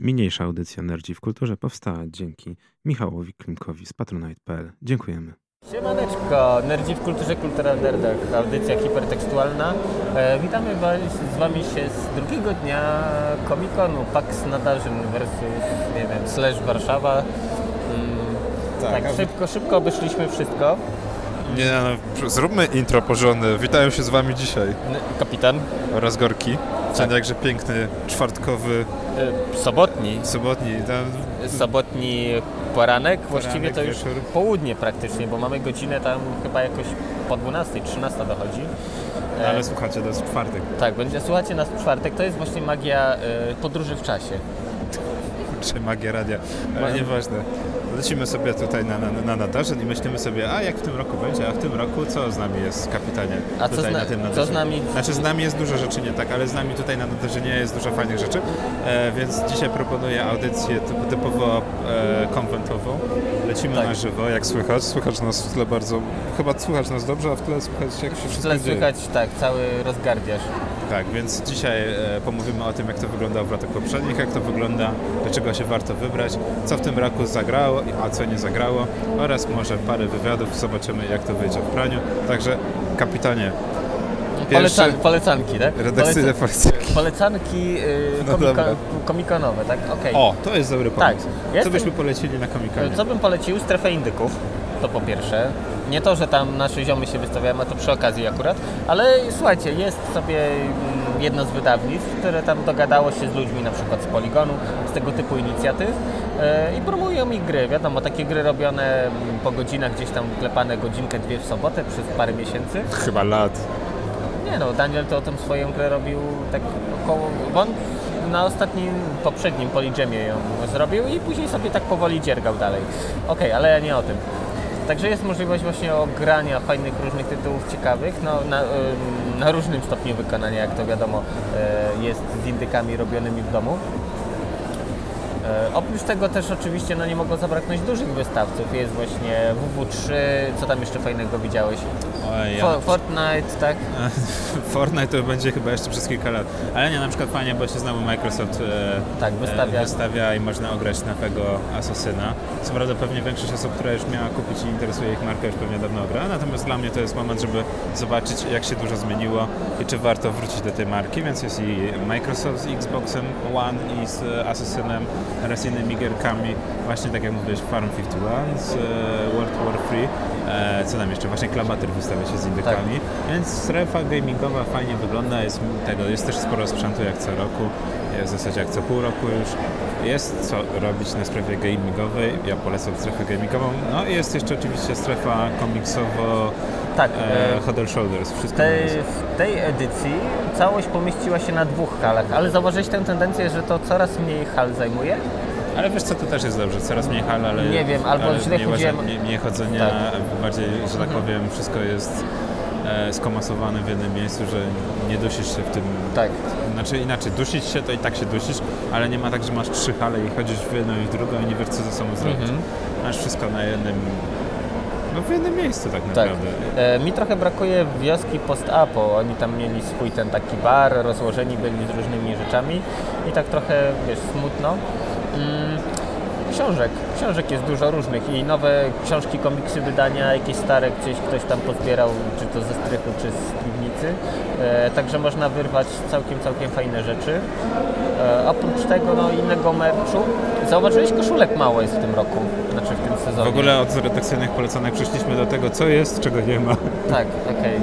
Mniejsza audycja Nerdzi w Kulturze powstała dzięki Michałowi Klimkowi z patronite.pl. Dziękujemy. Siemaneczko, Nerdzi w Kulturze, Kultura w Nerdach, audycja hipertekstualna. E, witamy was, z Wami się z drugiego dnia Comic-Conu Pax Nadarzyn versus, nie wiem, Slash Warszawa. Mm, tak, Tak, szybko, szybko obeszliśmy wszystko. Nie, no, zróbmy intro porządne. Witają się z wami dzisiaj. N- Kapitan, Oraz Gorki. Tak. Ten jakże piękny, czwartkowy, e, sobotni, sobotni. Tam, sobotni poranek, właściwie to już wieczór. południe praktycznie, bo mamy godzinę tam chyba jakoś po 12, 13 dochodzi. E, ale słuchajcie, to jest czwartek. Tak, będzie słuchacie nas w czwartek. To jest właśnie magia e, podróży w czasie. Czy magia radia. Ale nieważne. Lecimy sobie tutaj na, na, na nadarzyn i myślimy sobie, a jak w tym roku będzie, a w tym roku co z nami jest, kapitanie? A co tutaj na- tym co nadarzynie? z nami- Znaczy z nami jest dużo rzeczy nie tak, ale z nami tutaj na nadarzynie jest dużo fajnych rzeczy, e, więc dzisiaj proponuję audycję typ- typowo e, konwentową. Lecimy Tak. na żywo, jak słychać. Słychać nas w tle bardzo, chyba słychać nas dobrze, a w tle słychać jak się W wszystko dzieje. słychać tak, cały rozgardiaż. Tak, więc dzisiaj e, pomówimy o tym, jak to wyglądało w latach poprzednich, jak to wygląda, do czego się warto wybrać, co w tym roku zagrało, a co nie zagrało oraz może parę wywiadów, zobaczymy jak to wyjdzie w praniu. Także kapitanie, Pierwszy- Polecan, polecanki, tak? redakcyjne Poleca- poleciki. Polecanki yy, No komikonowe, tak? Okej. O, to jest dobry Tak, pomysł. Co jestem- byśmy polecili na komikanie? Co bym polecił? Strefę indyków. To po pierwsze. Nie to, że tam nasze ziomy się wystawiają, a to przy okazji akurat, ale słuchajcie, jest sobie mm, jedno z wydawnictw, które tam dogadało się z ludźmi na przykład z Poligonu, z tego typu inicjatyw e, i promują ich gry. Wiadomo, takie gry robione mm, po godzinach, gdzieś tam wklepane godzinkę, dwie w sobotę przez parę miesięcy. Chyba lat. Nie no, Daniel to o tą swoją grę robił tak około... Bo on na ostatnim, poprzednim Polygemie ją zrobił i później sobie tak powoli dziergał dalej. Okej, ale ja nie o tym. Także jest możliwość właśnie ogrania fajnych różnych tytułów ciekawych, no, na, na różnym stopniu wykonania, jak to wiadomo e, jest z indykami robionymi w domu. E, Oprócz tego też oczywiście no, nie mogło zabraknąć dużych wystawców. Jest właśnie WW3, co tam jeszcze fajnego widziałeś? Oj, Fo- Fortnite, tak? Fortnite to będzie chyba jeszcze przez kilka lat. Ale nie, na przykład fajnie, bo się znowu Microsoft e, Tak, wystawia. e, wystawia i można ograć nowego Asasyna. Co prawda pewnie większość osób, która już miała kupić i interesuje ich markę, już pewnie dawno gra. Natomiast dla mnie to jest moment, żeby zobaczyć jak się dużo zmieniło i czy warto wrócić do tej marki, więc jest i Microsoft z Xboxem One i z e, Asasynem oraz innymi gierkami. Właśnie tak jak mówiłeś, Farm 51 z e, World War 3. E, co tam jeszcze? Właśnie Klabatyr wystawia się z indykami. Więc strefa gamingowa fajnie wygląda, jest tego, jest też sporo sprzętu jak co roku, w zasadzie jak co pół roku już. Jest co robić na strefie gamingowej, ja polecam strefę gamingową. No i jest jeszcze oczywiście strefa komiksowo Tak. e, e, Head and Shoulders, wszystko tej, w tej edycji całość pomieściła się na dwóch halach, ale zauważyłeś tę tendencję, że to coraz mniej hal zajmuje? Ale wiesz co, to też jest dobrze, coraz mniej hal, ale... Nie wiem, albo ale źle chodziłem- mniej, mniej chodzenia, Tak. bardziej, że tak powiem, wszystko jest e, skomasowane w jednym miejscu, że nie dusisz się w tym Tak. Znaczy inaczej, dusić się to i tak się dusisz, ale nie ma tak, że masz trzy hale i chodzisz w jedną i w drugą i nie wiesz co ze sobą zrobić. Mhm. Masz wszystko na jednym, no w jednym miejscu tak Tak. naprawdę. E, mi trochę brakuje wioski post-apo. Oni tam mieli swój ten taki bar, rozłożeni byli z różnymi rzeczami i tak trochę, wiesz, smutno. Mm, książek. Książek jest dużo różnych i nowe książki, komiksy, wydania, jakieś stare gdzieś ktoś tam pozbierał, czy to ze strychu, czy z piwnicy. E, także można wyrwać całkiem, całkiem fajne rzeczy. E, oprócz tego, no innego merchu. Zauważyłeś, koszulek mało jest w tym roku, znaczy w tym sezonie. W ogóle od redakcyjnych polecanek przeszliśmy do tego, co jest, czego nie ma. Tak, okej.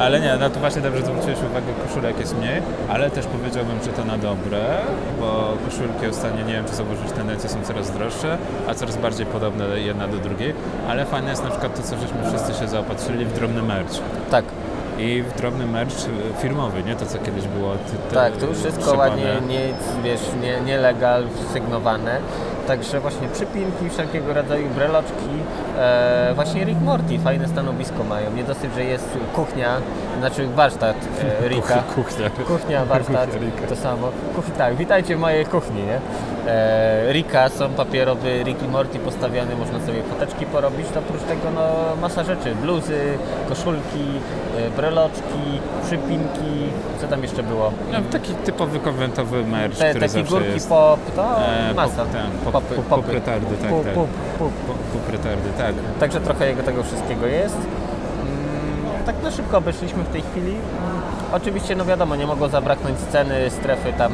Ale nie, no to właśnie dobrze zwróciłeś uwagę, koszulek jest mniej, ale też powiedziałbym, że to na dobre, bo koszulki ostatnio, nie wiem czy zauważyłeś, tendencje są coraz droższe, a coraz bardziej podobne jedna do drugiej, ale fajne jest na przykład to, co żeśmy wszyscy się zaopatrzyli w drobny merch. Tak, I w drobny merch e, firmowy, nie to co kiedyś było. Ty, tak, tu wszystko ładnie, nic, wiesz, nie, nielegal, sygnowane. Także właśnie przypinki, wszelkiego rodzaju breloczki. E, właśnie Rick Morty, fajne stanowisko mają. Nie dosyć, że jest kuchnia, znaczy warsztat e, Ricka. Kuchnia. Kuchnia, warsztat, Kuchnia to samo. Kuch, tak, witajcie w mojej kuchni, nie? E, Rika są papierowy Rick i Morty postawiany, można sobie foteczki porobić, to oprócz tego no, masa rzeczy, bluzy, koszulki, e, breloczki, przypinki, co tam jeszcze było? No, taki typowy konwentowy merch, Te, który te zawsze figurki jest. pop, to E, masa. Pop, ten, pop, Popy, pop, popy. pop retardy, tak, tak. pup. Pop, pop retardy, tak. Także trochę jego tego wszystkiego jest. Mm, Tak na szybko obeszliśmy w tej chwili. Mm, Oczywiście, no wiadomo, nie mogło zabraknąć sceny, strefy tam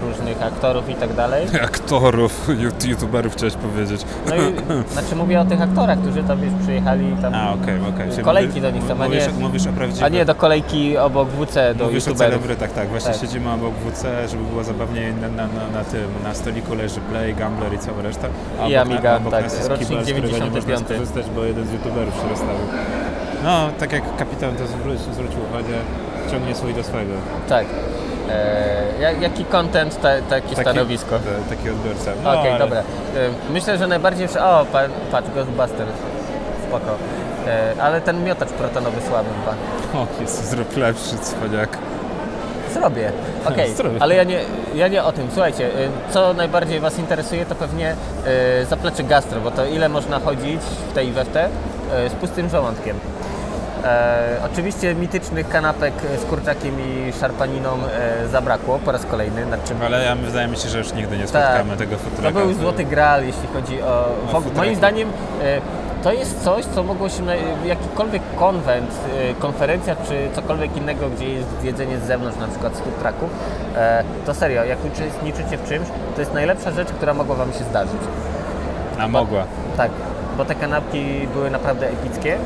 różnych aktorów i tak dalej. Aktorów, you- youtuberów chciałeś powiedzieć. No i znaczy mówię o tych aktorach, którzy tam już przyjechali tam. A, okej, okej. Czyli Kolejki mówisz- do nich są, a mówisz, nie- Mówisz o prawdziwych. A nie do kolejki obok WC do Mówisz youtuberów. celebrytach, tak. Właśnie Tak. siedzimy obok WC, żeby było zabawniej na, na, na, na tym. Na stoliku leży Play, Gambler i cała reszta. A I obok, Amiga, obok tak, nas jest rocznik kibel, z którego nie można 95. skorzystać, bo jeden z youtuberów się rozstawił. No, tak jak kapitan to zwrócił, zwrócił uwagę, ciągnie swój do swego. Tak. E, jak- jaki content, ta, takie stanowisko. ta- taki odbiorca. No, Okej, ale- dobra. E, myślę, że najbardziej... O, pa, patrz, Ghostbuster. Spoko. E, ale ten miotacz protonowy słaby pan. O, Jezu, zrób lepszy cwaniak. Zrobię. Okej, Zrobię. ale ja nie, ja nie o tym. Słuchajcie, co najbardziej Was interesuje, to pewnie zaplecze gastro, bo to ile można chodzić w tej i we w te z pustym żołądkiem. E, oczywiście mitycznych kanapek z kurczakiem i szarpaniną e, zabrakło po raz kolejny, nad czym Ale ja, wydaje mi się, że już nigdy nie Tak. spotkamy tego futraka. to był złoty gral, jeśli chodzi o... w ogóle- futraki. moim zdaniem e, to jest coś, co mogło się na jakikolwiek konwent, e, konferencja czy cokolwiek innego, gdzie jest jedzenie z zewnątrz, na przykład z food trucków, e, to serio, jak uczestniczycie w czymś, to jest najlepsza rzecz, która mogła Wam się zdarzyć. A mogła. Tak, bo te kanapki były naprawdę epickie.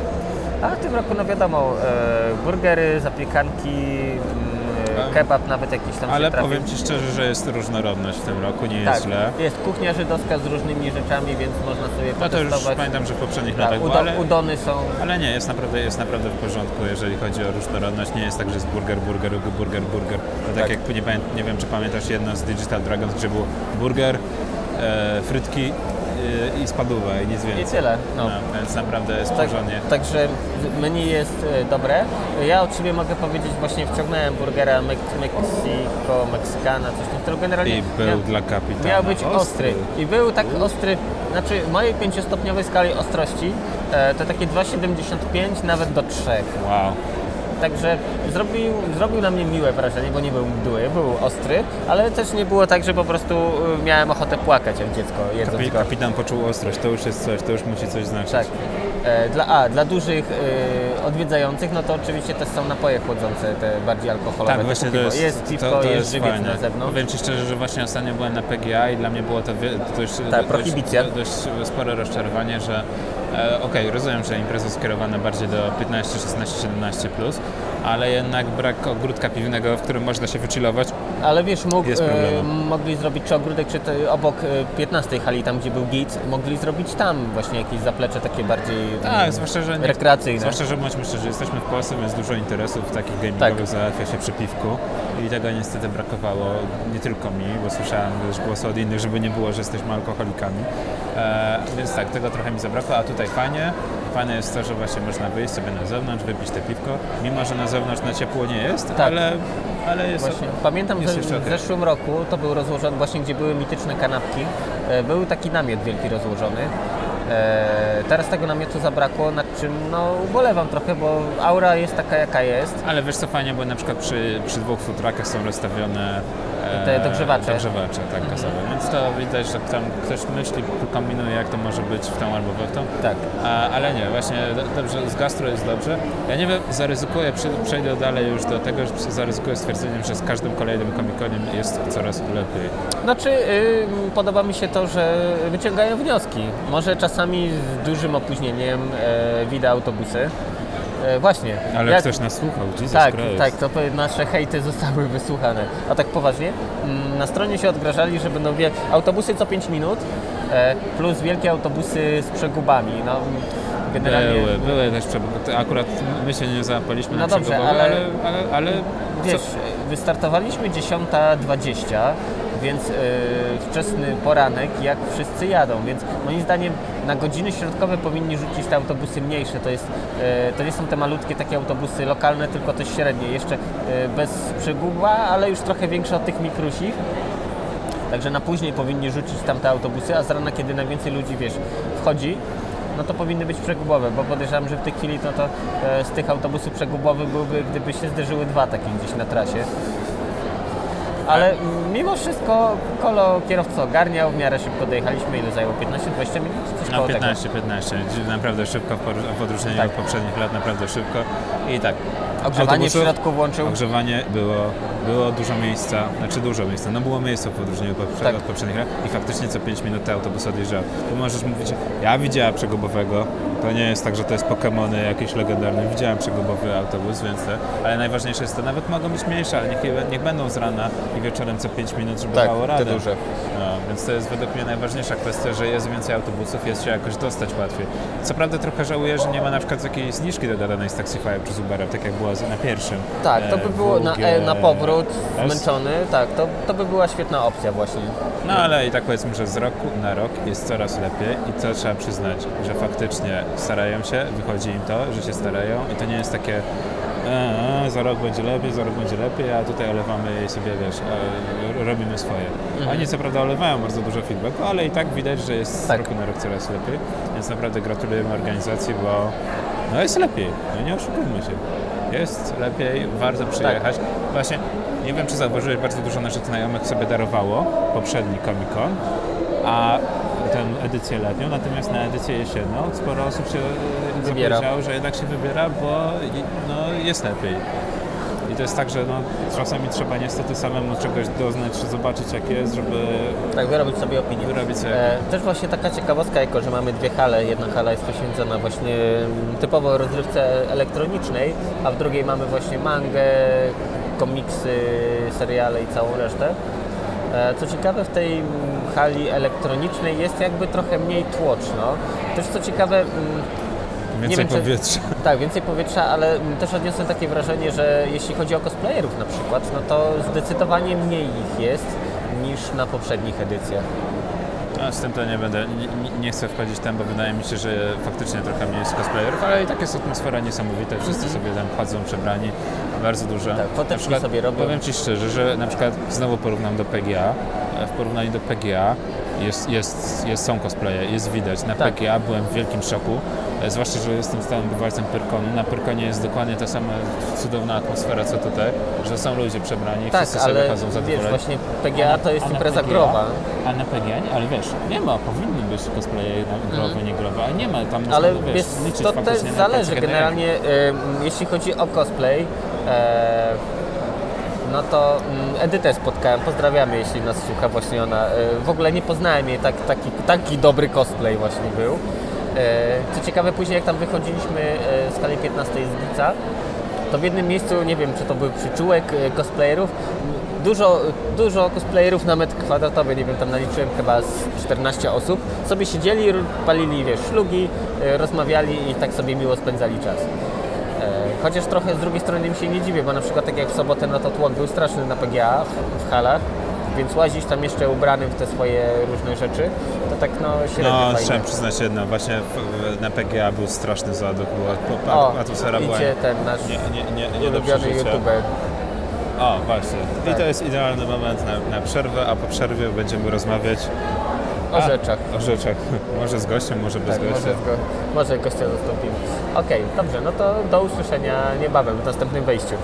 A w tym roku, no wiadomo, e, burgery, zapiekanki, mm, A- kebab nawet jakiś tam Ale powiem Ci szczerze, że jest różnorodność w tym roku, nie jest Tak, źle. jest kuchnia żydowska z różnymi rzeczami, więc można sobie No to już potestować. pamiętam, że w poprzednich tak, latach było, udo, ale, udony są. ale nie, jest naprawdę, jest naprawdę w porządku, jeżeli chodzi o różnorodność. Nie jest tak, że jest burger, burger, burger, burger. To tak, Tak. jak nie, pamię- nie wiem, czy pamiętasz jedno z Digital Dragons, gdzie był burger, e, frytki i spadówa i nic I więcej. tyle. No. No, więc naprawdę jest Tak, porządnie. także menu jest e, dobre. Ja od siebie mogę powiedzieć, właśnie wciągnąłem burgera Mexico, Meksykana, coś tym stylu. Generalnie I był miał, dla kapitana miał być ostry. I był tak ostry, znaczy w mojej pięciostopniowej skali ostrości e, to takie 2,75 nawet do 3. Wow. Także zrobił, zrobił na mnie miłe wrażenie, bo nie był mdły, był ostry, ale też nie było tak, że po prostu y, miałem ochotę płakać jak dziecko jedząc Kapi- go. kapitan poczuł ostrość, to już jest coś, to już musi coś znaczyć. Tak. E, Dla, a, dla dużych y, odwiedzających, no to oczywiście też są napoje chłodzące, te bardziej alkoholowe. Tak, właśnie to jest, jest piwko, to, to jest jest żywiec fajne. na zewnątrz. Powiem Ci szczerze, że właśnie ostatnio byłem na PGA i dla mnie było to wie- dość, dość, prohibicja. dość spore rozczarowanie, że e, okej, rozumiem, że imprezy skierowane bardziej do 15, 16, 17 plus, ale jednak brak ogródka piwnego, w którym można się wychillować. Ale wiesz, mógł, Jest e, mogli zrobić czy ogródek, czy obok e, 15 hali, tam gdzie był git, mogli zrobić tam właśnie jakieś zaplecze takie bardziej Tak, mm, zwłaszcza, że nie, rekreacyjne. Zwłaszcza, że bądźmy szczerzy, jesteśmy w Polsce, więc dużo interesów takich gamingowych Tak. załatwia się przy piwku i tego niestety brakowało nie tylko mi, bo słyszałem też głosy od innych, żeby nie było, że jesteśmy alkoholikami. E, więc tak, tego trochę mi zabrakło, a tutaj fajnie. Fajne jest to, że właśnie można wyjść sobie na zewnątrz, wypić te piwko, mimo że na zewnątrz na ciepło nie jest, Tak. ale, ale jest Właśnie. Pamiętam, jest że w zeszłym roku to był rozłożony, właśnie gdzie były mityczne kanapki, e, był taki namiot wielki rozłożony. E, teraz tego namiotu zabrakło, nad czym no, ubolewam trochę, bo aura jest taka jaka jest. Ale wiesz co fajnie, bo na przykład przy, przy dwóch futrakach są rozstawione Te dogrzewacze. Dogrzewacze, tak, gazowe. Więc to widać, że tam ktoś myśli, kombinuje jak to może być w tą albo w tą. Tak. A, ale nie, właśnie do- dobrze, z gastro jest dobrze. Ja nie wiem, zaryzykuję, przejdę dalej już do tego, że zaryzykuję stwierdzeniem, że z każdym kolejnym komikoniem jest coraz lepiej. Znaczy, y, podoba mi się to, że wyciągają wnioski. Może czasami z dużym opóźnieniem e, wideo autobusy. E, właśnie. Ale jak- ktoś nas słuchał, Jesus Tak, Christ. tak, to nasze hejty zostały wysłuchane. A tak poważnie, mm, na stronie się odgrażali, że będą wie- autobusy co 5 minut, e, plus wielkie autobusy z przegubami. No, generalnie, Były, były też przebudowy. Akurat my się nie załapaliśmy No na dobrze, ale- ale, ale, ale wiesz, co- wystartowaliśmy 10.20, więc e, wczesny poranek, jak wszyscy jadą, więc moim zdaniem na godziny środkowe powinni rzucić te autobusy mniejsze. To, jest, e, to nie są te malutkie takie autobusy lokalne, tylko te średnie, jeszcze e, bez przeguba, ale już trochę większe od tych mikrusich. Także na później powinni rzucić tam te autobusy, a z rana, kiedy najwięcej ludzi, wiesz, wchodzi, no to powinny być przegubowe, bo podejrzewam, że w tej chwili to, to e, z tych autobusów przegubowych byłby, gdyby się zderzyły dwa takie gdzieś na trasie. Ale mimo wszystko kolo kierowca ogarniał, w miarę szybko dojechaliśmy, ile zajęło? 15-20 minut? Coś No koło tego. 15, 15. Naprawdę szybko w w odróżnieniu Tak. od poprzednich lat, naprawdę szybko. I tak. Ogrzewanie w autobusów- środku włączył. Ogrzewanie było, było dużo miejsca, znaczy dużo miejsca, no było miejsca w odróżnieniu poprze- Tak. od poprzednich lat i faktycznie co 5 minut te autobusy odjeżdżały. Tu możesz mówić, ja widziałem przegubowego, to nie jest tak, że to jest Pokemony jakieś legendarne, widziałem przegubowy autobus, więc te, ale najważniejsze jest to, nawet mogą być mniejsze, ale niech, niech będą z rana i wieczorem co 5 minut, żeby Tak, dało te radę. duże. No, więc to jest według mnie najważniejsza kwestia, że jest więcej autobusów, jest się jakoś dostać łatwiej. Co prawda trochę żałuję, że nie ma na przykład jakiejś zniżki dodanej z Taxify czy z Ubera, tak jak była na pierwszym. Tak, to by e, było na, WG e, na powrót, S. zmęczony, tak, to, to by była świetna opcja właśnie. No ale i tak powiedzmy, że z roku na rok jest coraz lepiej i to trzeba przyznać, że faktycznie starają się, wychodzi im to, że się starają i to nie jest takie e, za rok będzie lepiej, za rok będzie lepiej, a tutaj olewamy i sobie, wiesz, e, robimy swoje. Mhm. Oni co prawda olewają bardzo dużo feedbacku, ale i tak widać, że jest Tak. z roku na rok coraz lepiej, więc naprawdę gratulujemy organizacji, bo no jest lepiej, no nie oszukujmy się. Jest lepiej, warto przyjechać. Właśnie, nie wiem czy zauważyłeś, bardzo dużo naszych znajomych sobie darowało poprzedni Comic Con, a tę edycję letnią, natomiast na edycję jesienną sporo osób się e, Wybiera. zapowiedziało, że jednak się wybiera, bo no, jest lepiej. I to jest tak, że no, czasami trzeba niestety samemu czegoś doznać, czy zobaczyć jak jest, żeby Tak, wyrobić sobie opinię. wyrobić sobie E, też właśnie taka ciekawostka, jako że mamy dwie hale. Jedna hala jest poświęcona właśnie mm, typowo rozrywce elektronicznej, a w drugiej mamy właśnie mangę, komiksy, seriale i całą resztę. E, Co ciekawe, w tej hali elektronicznej jest jakby trochę mniej tłoczno. Też co ciekawe, mm, więcej wiem, czy- powietrza. tak, więcej powietrza, ale też odniosłem takie wrażenie, że jeśli chodzi o cosplayerów na przykład, no to zdecydowanie mniej ich jest niż na poprzednich edycjach. No, z tym to nie będę, nie, nie- chcę wchodzić tam, bo wydaje mi się, że faktycznie trochę mniej jest cosplayerów, ale i tak jest atmosfera niesamowita, wszyscy sobie tam chodzą przebrani, bardzo dużo. Tak, przykład, sobie robią. Powiem Ci szczerze, że na przykład znowu porównam do PGA, e, w porównaniu do PGA jest, jest, jest, są cosplaye, jest widać. Na Tak. PGA byłem w wielkim szoku, e, zwłaszcza, że jestem stałym bywalcem Pyrkonu. Na Pyrkonie jest dokładnie ta sama cudowna atmosfera co tutaj, że są ludzie przebrani, Tak, wszyscy sobie ale chodzą wiesz, zadowoleni. właśnie PGA to jest A impreza PGA? growa. A na PGA, nie, ale wiesz, nie ma, powinny być cosplaye na growe, nie growe, ale nie ma, tam można, Ale wiesz, wiesz, liczyć to też zależy generalnie, em, jeśli chodzi o cosplay, e, no to mm, Edytę spotkałem, pozdrawiamy jeśli nas słucha właśnie ona. E, w ogóle nie poznałem jej, tak, taki, taki dobry cosplay właśnie był. E, co ciekawe, później jak tam wychodziliśmy e, z skali 15 z Gica, to w jednym miejscu, nie wiem czy to był przyczółek e, cosplayerów, dużo, dużo cosplayerów na metr kwadratowy, nie wiem, tam naliczyłem chyba z 14 osób, sobie siedzieli, palili, wiesz, szlugi, e, rozmawiali i tak sobie miło spędzali czas. E, Chociaż trochę z drugiej strony im się nie dziwię, bo na przykład tak jak w sobotę, no to tłok był straszny na PGA w, w halach, więc łazić tam jeszcze ubrany w te swoje różne rzeczy, to tak no średnio No, fajnie. trzeba przyznać jedno, właśnie w- na PGA był straszny zaduch, była O, atmosfera była idzie ten nasz nie, nie, nie, nie do ulubiony youtuber. O, właśnie. I Tak. to jest idealny moment na, na przerwę, a po przerwie będziemy rozmawiać O rzeczach. o rzeczach. Może z gościem, może bez Tak, może, gościa. go, może gościa zastąpimy. Okej, dobrze, no to do usłyszenia niebawem w następnym wejściu.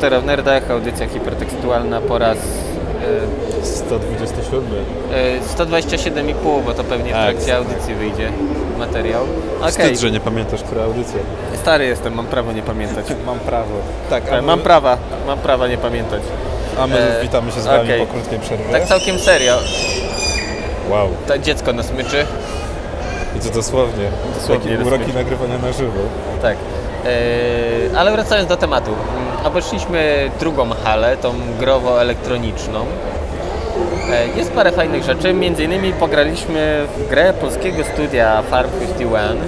Kultura w nerdach, audycja hipertekstualna po raz 127. e, e, 127,5, bo to pewnie w Tak. trakcie audycji wyjdzie materiał. Okej, Wstyd, że nie pamiętasz, która audycja. stary jestem, mam prawo nie pamiętać. Mam prawo. Tak, E, Mam prawa, mam prawa nie pamiętać. A my E, witamy się z Wami okej. po krótkiej przerwie. Tak całkiem serio, Wow. to dziecko nas myczy, I to dosłownie. Dosłownie Takie uroki nagrywania na żywo. tak. E, ale wracając do tematu, Mm, obeszliśmy drugą halę, tą growo-elektroniczną. E, Jest parę fajnych rzeczy, między innymi pograliśmy w grę polskiego studia Farm 51.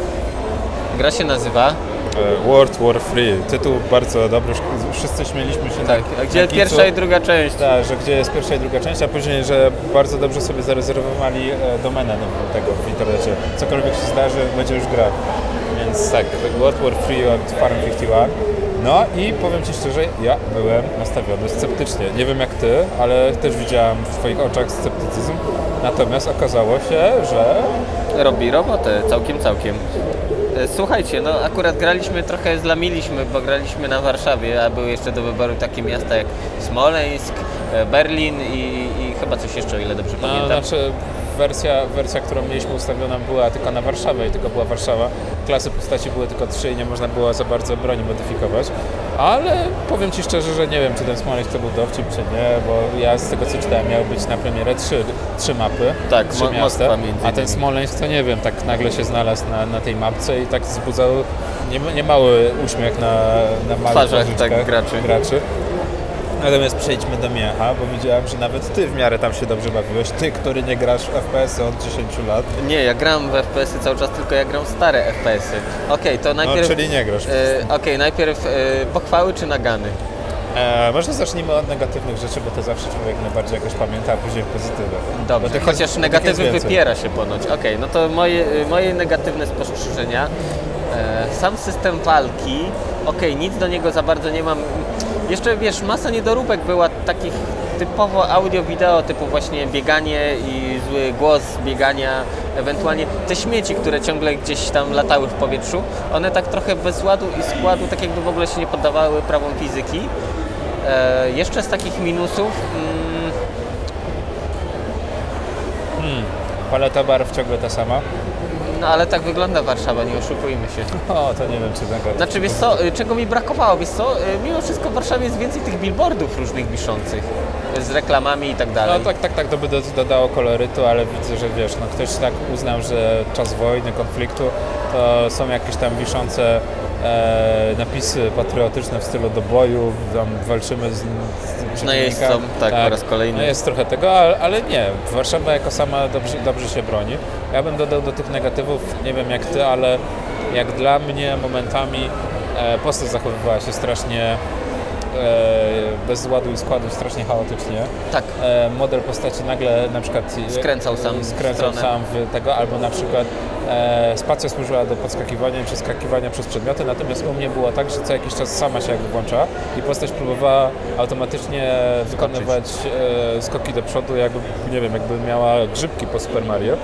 Gra się nazywa E, World War Free. Tytuł bardzo dobry. Wszyscy śmieliśmy się tak, na, gdzie na kicu. pierwsza i druga część. Tak, że gdzie jest pierwsza i druga część, a później, że bardzo dobrze sobie zarezerwowali domenę do tego w internecie. Cokolwiek się zdarzy, będzie już gra. Więc tak, World War Free od Farm 51. No i powiem Ci szczerze, ja byłem nastawiony sceptycznie. Nie wiem jak Ty, ale też widziałem w Twoich oczach sceptycyzm. Natomiast okazało się, że robi robotę, całkiem, całkiem. E, Słuchajcie, no akurat graliśmy trochę, zlamiliśmy, bo graliśmy na Warszawie, a były jeszcze do wyboru takie miasta jak Smoleńsk, e, Berlin i, i chyba coś jeszcze, o ile dobrze no, pamiętam. znaczy wersja, wersja, którą mieliśmy ustawioną była tylko na Warszawę i tylko była Warszawa. Klasy postaci były tylko trzy i nie można było za bardzo broni modyfikować. Ale powiem Ci szczerze, że nie wiem, czy ten Smoleńsk to był dowcip, czy nie, bo ja z tego co czytałem miały być na premierę trzy, trzy mapy, Tak, trzy Mo- miasta, a ten. Smoleńsk to nie wiem, tak nagle się znalazł na, na tej mapce i tak wzbudzał nie- niemały uśmiech na, na małych Twarzach, tak, graczy. graczy. Natomiast przejdźmy do Miecha, bo widziałem, że nawet Ty w miarę tam się dobrze bawiłeś. Ty, który nie grasz w FPS-y od 10 lat. Nie, ja gram w FPS-y cały czas, tylko ja gram stare FPS-y. Okej, to No, najpierw... czyli nie grasz. E, Okej, najpierw e, pochwały czy nagany? E, może zacznijmy od negatywnych rzeczy, bo to zawsze człowiek najbardziej jakoś pamięta, a później pozytywy. Dobrze, chociaż jest- negatywy wypiera się ponoć. Okej, no to moje, moje negatywne spostrzeżenia. E, sam system walki, okej, nic do niego za bardzo nie mam. Jeszcze wiesz, masa niedoróbek była takich typowo audio-wideo, typu właśnie bieganie i zły głos biegania, ewentualnie te śmieci, które ciągle gdzieś tam latały w powietrzu, one tak trochę bez ładu i składu, tak jakby w ogóle się nie poddawały prawom fizyki. E, jeszcze z takich minusów, mm, Paleta barw ciągle ta sama. No ale tak wygląda Warszawa, nie oszukujmy się. O, to nie wiem, czy negatywny. Znaczy, wiesz co, y, czego mi brakowało, wiesz co, y, mimo wszystko w Warszawie jest więcej tych billboardów różnych wiszących, y, z reklamami i tak No dalej. tak, tak, tak, to by do, dodało kolorytu, ale widzę, że wiesz, no ktoś tak uznał, że czas wojny, konfliktu, to są jakieś tam wiszące e, napisy patriotyczne w stylu do boju, tam walczymy z, z No jest to, tak, po raz kolejny. No jest trochę tego, ale, ale nie, Warszawa jako sama dobrze, dobrze się broni. Ja bym dodał do tych negatywów, nie wiem jak ty, ale jak dla mnie momentami e, postać zachowywała się strasznie bez ładu i składu, strasznie chaotycznie. Tak, e, model postaci nagle na przykład Skręcał sam skręcał sam w tego, albo na przykład e, spacja służyła do podskakiwania i przeskakiwania przez przedmioty, natomiast u mnie było tak, że co jakiś czas sama się jakby włącza i postać próbowała automatycznie wykonywać e, skoki do przodu, jakby, nie wiem, jakby miała grzybki po Super Mario.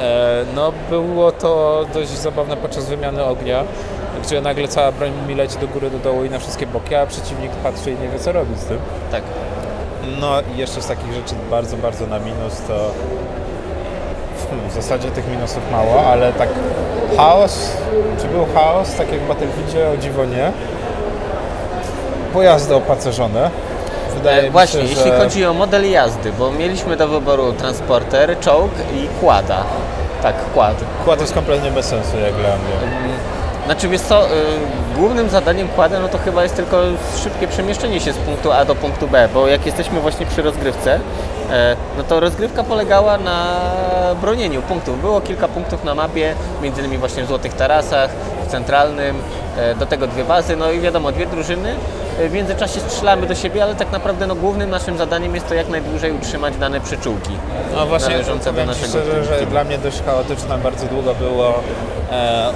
E, no było to dość zabawne podczas wymiany ognia, gdzie nagle cała broń mi leci do góry, do dołu i na wszystkie boki, a przeciwnik patrzy i nie wie co robić z tym. tak. No i jeszcze z takich rzeczy bardzo, bardzo na minus to hmm, w zasadzie tych minusów mało, ale tak chaos, czy był chaos, tak jak w Battlefieldzie, o dziwo nie. Pojazdy opacerzone. Wydaje E, mi właśnie, się, jeśli że... chodzi o model jazdy, bo mieliśmy do wyboru transporter, czołg i kłada. Tak, kład. Kład jest kompletnie bez sensu, jak dla mnie. Znaczy wiesz co, y, głównym zadaniem kłada no to chyba jest tylko szybkie przemieszczenie się z punktu A do punktu B, bo jak jesteśmy właśnie przy rozgrywce, e, no to rozgrywka polegała na bronieniu punktów. Było kilka punktów na mapie, między innymi właśnie w Złotych Tarasach, w Centralnym, e, do tego dwie bazy, no i wiadomo, dwie drużyny. E, W międzyczasie strzelamy do siebie, ale tak naprawdę no, głównym naszym zadaniem jest to jak najdłużej utrzymać dane przyczółki. No właśnie, należące do naszego szczerze, że dla mnie dość chaotyczne bardzo długo było e,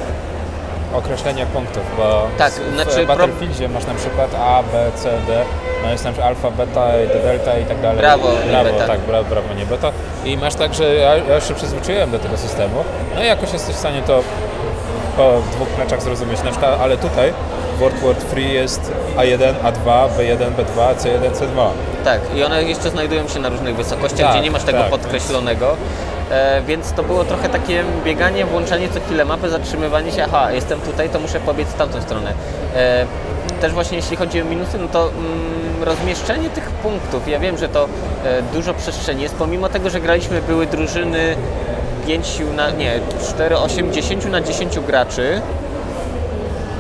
określenie punktów, bo Tak, w znaczy pro- Battlefieldzie masz na przykład A, B, C, D, no jest przykład alfa, beta, i delta i tak dalej. Brawo, nie brawo beta. tak, brawo, brawo, nie beta. I masz tak, że ja, ja już się przyzwyczaiłem do tego systemu, no i jakoś jesteś w stanie to po dwóch meczach zrozumieć, na przykład, ale tutaj World War 3 jest A1, A2, B1, B2, C1, C2. Tak, i one jeszcze znajdują się na różnych wysokościach, Tak, gdzie nie masz tego tak, podkreślonego. E, więc to było trochę takie bieganie, włączanie co chwilę mapy, zatrzymywanie się, aha, jestem tutaj, to muszę pobiec w tamtą stronę. E, też właśnie jeśli chodzi o minusy, no to mm, rozmieszczenie tych punktów, ja wiem, że to e, dużo przestrzeni jest, pomimo tego, że graliśmy, były drużyny 5 na, nie, 4, 8, 10 na 10 graczy,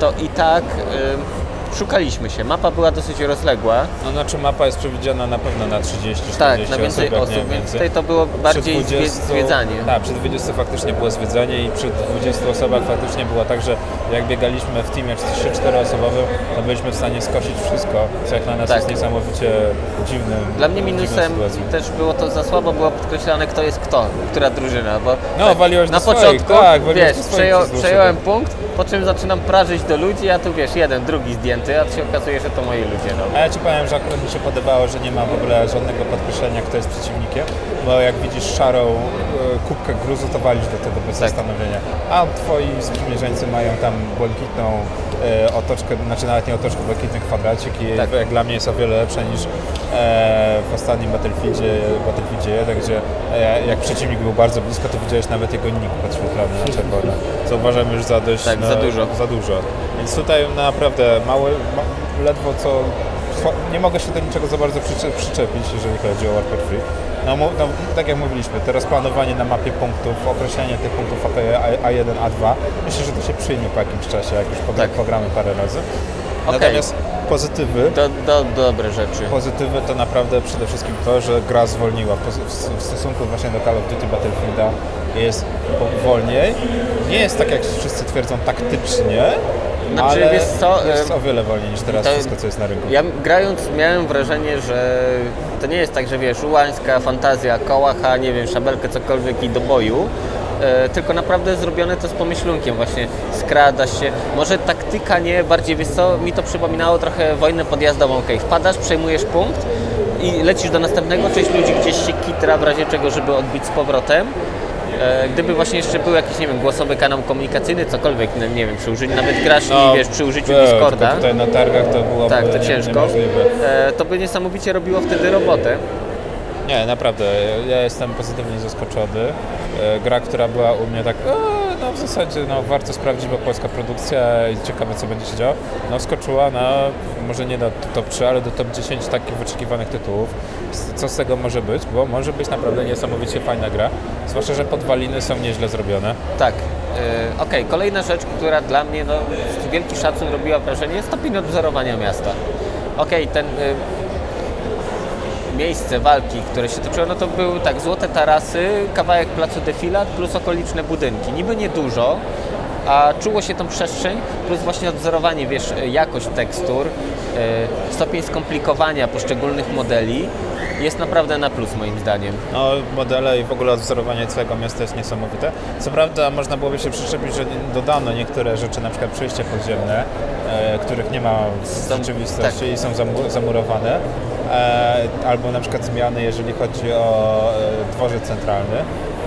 to i tak e, szukaliśmy się. Mapa była dosyć rozległa. No znaczy mapa jest przewidziana na pewno na 30 40 Tak, na więcej osób, osób, więc tutaj to było bardziej Przy 20 zwie- zwiedzanie. Tak, przy 20 faktycznie było zwiedzanie i przy 20 osobach faktycznie było tak, że jak biegaliśmy w teamie 3-4 osobowym, to byliśmy w stanie skosić wszystko, co jak na nas Tak. jest niesamowicie dziwnym. Dla mnie minusem też było to za słabo było podkreślane kto jest kto, która drużyna, bo No, tak, waliłeś na swoich, początku tak, waliłeś wiesz, swoich przejąłem punkt, po czym zaczynam prażyć do ludzi, a tu wiesz, jeden, drugi zdjęty. Ty, a to się okazuje, że to moi ludzie. No. A ja Ci powiem, że akurat mi się podobało, że nie ma w ogóle żadnego podkreślenia, kto jest przeciwnikiem, bo jak widzisz szarą e, kubkę gruzu, to walisz do tego bez Tak. zastanowienia. A Twoi sprzymierzeńcy mają tam błękitną e, otoczkę, znaczy nawet nie otoczkę, błękitny kwadracik i Tak. jak dla mnie jest o wiele lepsze niż e, w ostatnim Battlefieldzie, Battlefieldzie 1, gdzie e, jak przeciwnik był bardzo blisko, to widziałeś nawet jego nick podświetlony na czerwono, co uważam już za dość... Tak, no, za dużo. Za dużo. Więc tutaj naprawdę mały, ma, ledwo co... Nie mogę się do niczego za bardzo przycze- przyczepić, jeżeli chodzi o Warfare Free. No, no, tak jak mówiliśmy, teraz planowanie na mapie punktów, określenie tych punktów AP A- A1, A2, myślę, że to się przyjmie po jakimś czasie, jak już Tak. pogramy parę razy. Okej. Natomiast pozytywy, Do, do, dobre rzeczy. pozytywy to naprawdę przede wszystkim to, że gra zwolniła. W, stosunku właśnie do Call of Duty Battlefielda jest wolniej. Nie jest tak, jak wszyscy twierdzą, taktycznie, Znaczy, ale wiesz co, jest o wiele wolniej niż teraz to- wszystko, co jest na rynku. Ja grając miałem wrażenie, że to nie jest tak, że wiesz, ułańska fantazja, kołacha, nie wiem, szabelkę, cokolwiek i do boju, e, tylko naprawdę zrobione to z pomyślunkiem właśnie, skrada się, może taktyka nie, bardziej wiesz co, mi to przypominało trochę wojnę podjazdową, okej, wpadasz, przejmujesz punkt i lecisz do następnego, część ludzi gdzieś się kitra w razie czego, żeby odbić z powrotem, Gdyby właśnie jeszcze był jakiś, nie wiem, głosowy kanał komunikacyjny, cokolwiek, no, nie wiem, przy użyciu, nawet grasz i wiesz, przy użyciu Discorda, Tutaj na targach to było tak, to nie, ciężko, niemożliwe. e, to by niesamowicie robiło wtedy robotę. Nie, naprawdę, ja jestem pozytywnie zaskoczony. E, Gra, która była u mnie tak, e, no w zasadzie no, warto sprawdzić, bo polska produkcja i ciekawe co będzie się działo. No wskoczyła na, może nie do top 3, ale do top 10 takich wyczekiwanych tytułów. Co z tego może być? Bo może być naprawdę niesamowicie fajna gra. Zwłaszcza, że podwaliny są nieźle zrobione. Tak. E, Okej, kolejna rzecz, która dla mnie no, wielki szacun robiła wrażenie, jest stopień odwzorowania miasta. Okej, ten e, miejsce walki, które się toczyło, no to były tak, złote tarasy, kawałek placu defilat plus okoliczne budynki. Niby niedużo, a czuło się tą przestrzeń, plus właśnie odwzorowanie, wiesz, jakość tekstur, e, stopień skomplikowania poszczególnych modeli jest naprawdę na plus moim zdaniem. No, modele i w ogóle odwzorowanie całego miasta jest niesamowite. Co prawda można byłoby się przyczepić, że dodano niektóre rzeczy, na przykład przejścia podziemne, e, których nie ma w rzeczywistości tak. i są zamu- zamurowane. E, albo na przykład zmiany, jeżeli chodzi o e, dworzec centralny.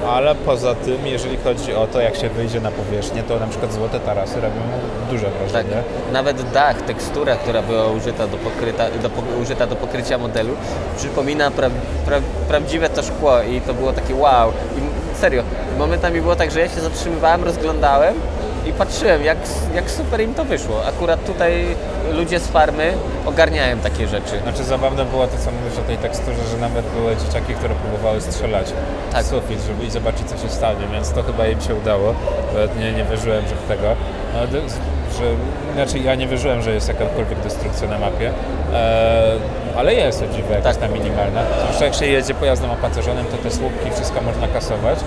Ale poza tym, jeżeli chodzi o to, jak się wyjdzie na powierzchnię, to na przykład złote tarasy robią duże Tak, wrażenie. nawet dach, tekstura, która była użyta do, pokryta, do, użyta do pokrycia modelu, przypomina pra, pra, prawdziwe to szkło i to było takie wow. I serio, momentami było tak, że ja się zatrzymywałem, rozglądałem i patrzyłem, jak, jak super im to wyszło. Akurat tutaj ludzie z farmy ogarniają takie rzeczy. Znaczy zabawne było to, co mówisz o tej teksturze, że nawet były dzieciaki, które próbowały strzelać Tak. w sufit, żeby i zobaczyć, co się stanie, więc to chyba im się udało. Nawet nie, nie wierzyłem, że w tego. No, że, znaczy ja nie wierzyłem, że jest jakakolwiek destrukcja na mapie, e, ale jest o dziwo jakaś Tak. tam minimalna. Zwłaszcza jak się jedzie pojazdem opancerzonym, to te słupki, wszystko można kasować.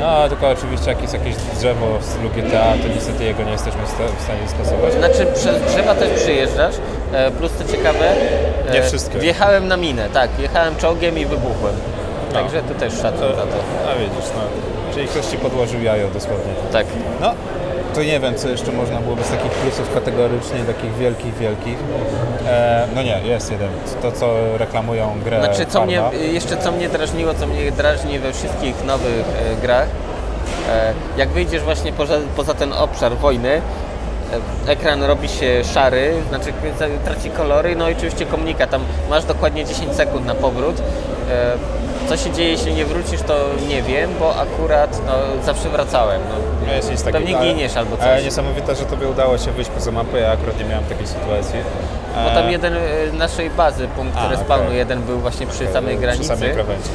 No, tylko oczywiście jak jest jakieś drzewo w stylu GTA, to niestety jego nie jesteśmy w sta- w stanie skasować. Znaczy przez drzewa też przyjeżdżasz, e, plus co ciekawe, e, Nie wszystkie. wjechałem na minę, tak, jechałem czołgiem i wybuchłem. No. Także tu też szacun To, za to. a widzisz, no, czyli ktoś ci podłożył jajo dosłownie. Tak. No, to nie wiem, co jeszcze można byłoby z takich plusów kategorycznie, takich wielkich, wielkich. E, no nie, jest jeden. To, co reklamują grę Znaczy, co mnie, jeszcze co mnie drażniło, co mnie drażni we wszystkich nowych e, grach, e, jak wyjdziesz właśnie poza, poza ten obszar wojny, e, ekran robi się szary, znaczy za- traci kolory, no i oczywiście komunikat, tam masz dokładnie 10 sekund na powrót. Co się dzieje, jeśli nie wrócisz, to nie wiem, bo akurat no, zawsze wracałem. No, Jest nic pewnie ale- giniesz albo Ale coś. niesamowite, że tobie udało się wyjść poza mapę, ja akurat nie miałem takiej sytuacji. Bo tam E, jeden e, naszej bazy, punkt A, respawnu, okej. jeden był właśnie przy samej granicy, Przy samej krawędzi.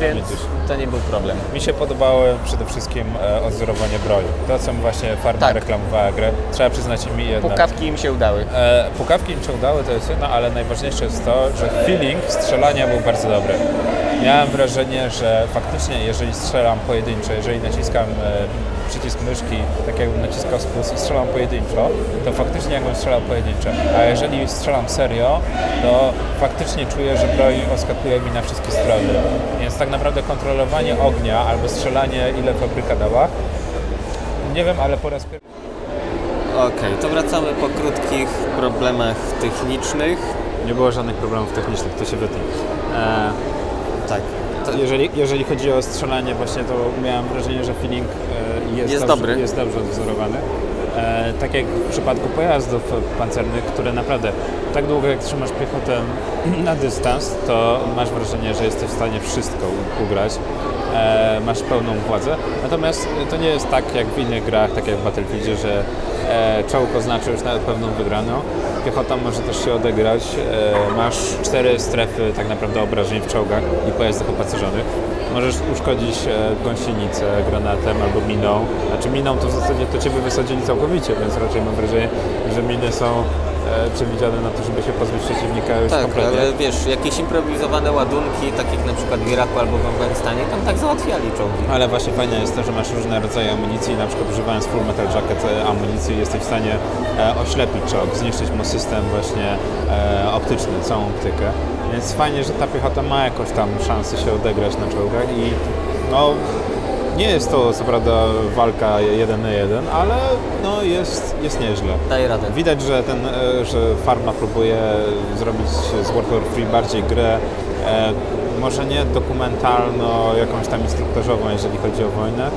No, więc to nie był problem. Mi się podobało przede wszystkim e, odzorowanie broju. To, co właśnie Farma Tak. reklamowała grę, trzeba przyznać mi jedno. Pukawki im się udały. E, pukawki mi się udały, to jest jedno, ale najważniejsze jest to, że feeling strzelania był bardzo dobry. Miałem wrażenie, że faktycznie jeżeli strzelam pojedynczo, jeżeli naciskam e, przycisk myszki, tak jakbym naciskał spust i strzelam pojedynczo, to faktycznie jakbym strzelał pojedynczo. A jeżeli strzelam serio, to faktycznie czuję, że broń oskakuje mi na wszystkie strony. Więc tak naprawdę kontrolowanie ognia albo strzelanie ile fabryka dała, nie wiem, ale po raz pierwszy Okej, to wracamy po krótkich problemach technicznych. Nie było żadnych problemów technicznych, to się wytnie. E, Tak. Jeżeli, jeżeli chodzi o strzelanie właśnie, to miałem wrażenie, że feeling e, jest, Jest dobrze, dobry. jest dobrze odwzorowany. E, tak jak w przypadku pojazdów pancernych, które naprawdę tak długo jak trzymasz piechotę na dystans, to masz wrażenie, że jesteś w stanie wszystko ugrać. E, masz pełną władzę. Natomiast to nie jest tak jak w innych grach, tak jak w Battlefieldzie, że e, czołg oznacza już nawet pewną wygraną. Piechota może też się odegrać. E, masz cztery strefy tak naprawdę obrażeń w czołgach i pojazdach opancerzonych. Możesz uszkodzić e, gąsienicę granatem albo miną. Znaczy miną to w zasadzie to Ciebie wysadzili całkowicie, więc raczej mam wrażenie, że miny są przewidziane na to, żeby się pozbyć przeciwnika już tak, kompletnie. ale wiesz, jakieś improwizowane ładunki, tak jak na przykład w Iraku albo w Afganistanie, tam tak załatwiali czołgi. Ale właśnie fajne jest to, że masz różne rodzaje amunicji, na przykład używając Full Metal Jacket e, amunicji jesteś w stanie e, oślepić czołg, zniszczyć mu system właśnie e, optyczny, całą optykę. Więc fajnie, że ta piechota ma jakąś tam szansę się odegrać na czołgach i no nie jest to co prawda walka jeden na jeden, ale no jest, jest nieźle. Daj radę. Widać, że ten, e, że Farma próbuje zrobić z Warfare 3 bardziej grę, e, może nie dokumentalno, jakąś tam instruktażową, jeżeli chodzi o wojnę,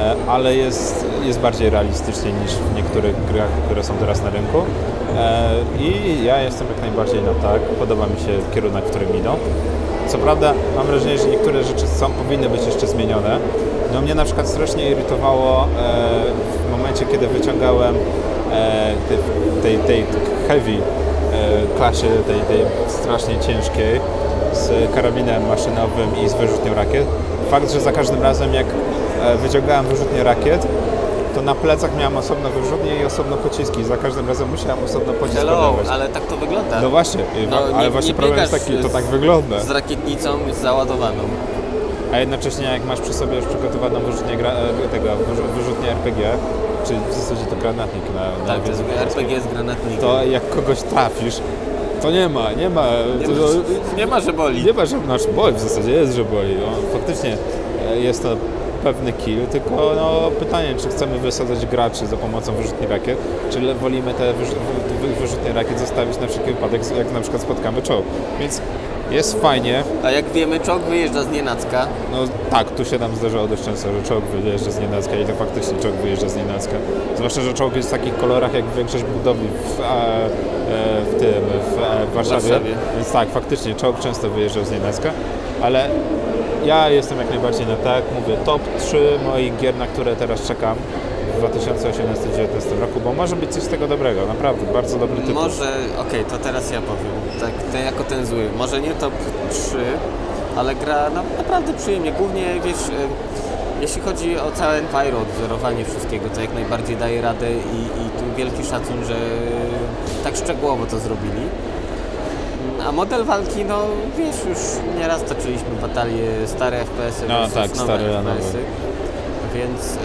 e, ale jest, jest bardziej realistycznie niż w niektórych grach, które są teraz na rynku. E, I ja jestem jak najbardziej na tak, podoba mi się kierunek, w którym idą. Co prawda mam wrażenie, że niektóre rzeczy są, powinny być jeszcze zmienione. No mnie na przykład strasznie irytowało e, w momencie, kiedy wyciągałem e, tej, tej, heavy e, klasie, tej, tej strasznie ciężkiej z karabinem maszynowym i z wyrzutnią rakiet. Fakt, że za każdym razem jak wyciągałem wyrzutnię rakiet, to na plecach miałem osobno wyrzutnie i osobno pociski. Za każdym razem musiałem osobno pocisk Hello, podawać. ale tak to wygląda. No właśnie, No, ale nie- właśnie nie problem jest taki, to tak wygląda. Z rakietnicą załadowaną. A jednocześnie jak masz przy sobie już przygotowaną wyrzutnię, gra, e, tego, wyrzu- wyrzutnię RPG, czy w zasadzie to granatnik na, na Tak, to jest RPG z granatnikiem. to jak kogoś trafisz, to nie ma, nie ma, nie, to, ma, nie ma, że boli. nie ma, że znaczy boli, w zasadzie jest, że boli. No, faktycznie e, jest to pewny kill, tylko no, pytanie, czy chcemy wysadzać graczy za pomocą wyrzutni rakiet, czy wolimy te wyrzu- wy- wyrzutnie rakiet zostawić na wszelki wypadek, jak na przykład spotkamy czołg. Więc jest fajnie, A jak wiemy, czołg wyjeżdża z nienacka. no tak, tu się nam zdarzało dość często, że czołg wyjeżdża z nienacka i to faktycznie czołg wyjeżdża z nienacka. Zwłaszcza, że czołg jest w takich kolorach jak większość budowli w, e, e, w tym, w, e, w Warszawie. Warszawie. Więc tak, faktycznie czołg często wyjeżdżał z nienacka, ale ja jestem jak najbardziej na tak. Mówię, top 3 moich gier, na które teraz czekam w 2018-2019 roku, bo może być coś z tego dobrego, naprawdę, bardzo dobry tytuł. Może, okej, to teraz ja powiem. Tak, ten jako ten zły. Może nie top 3, ale gra no, naprawdę przyjemnie. Głównie, wiesz, e, jeśli chodzi o całe enviro, wzorowanie wszystkiego, to jak najbardziej daje radę i, i tu wielki szacun, że tak szczegółowo to zrobili. A model walki, no wiesz, już nieraz toczyliśmy batalie stare FPS-y No tak, stare. FPS-y, więc y,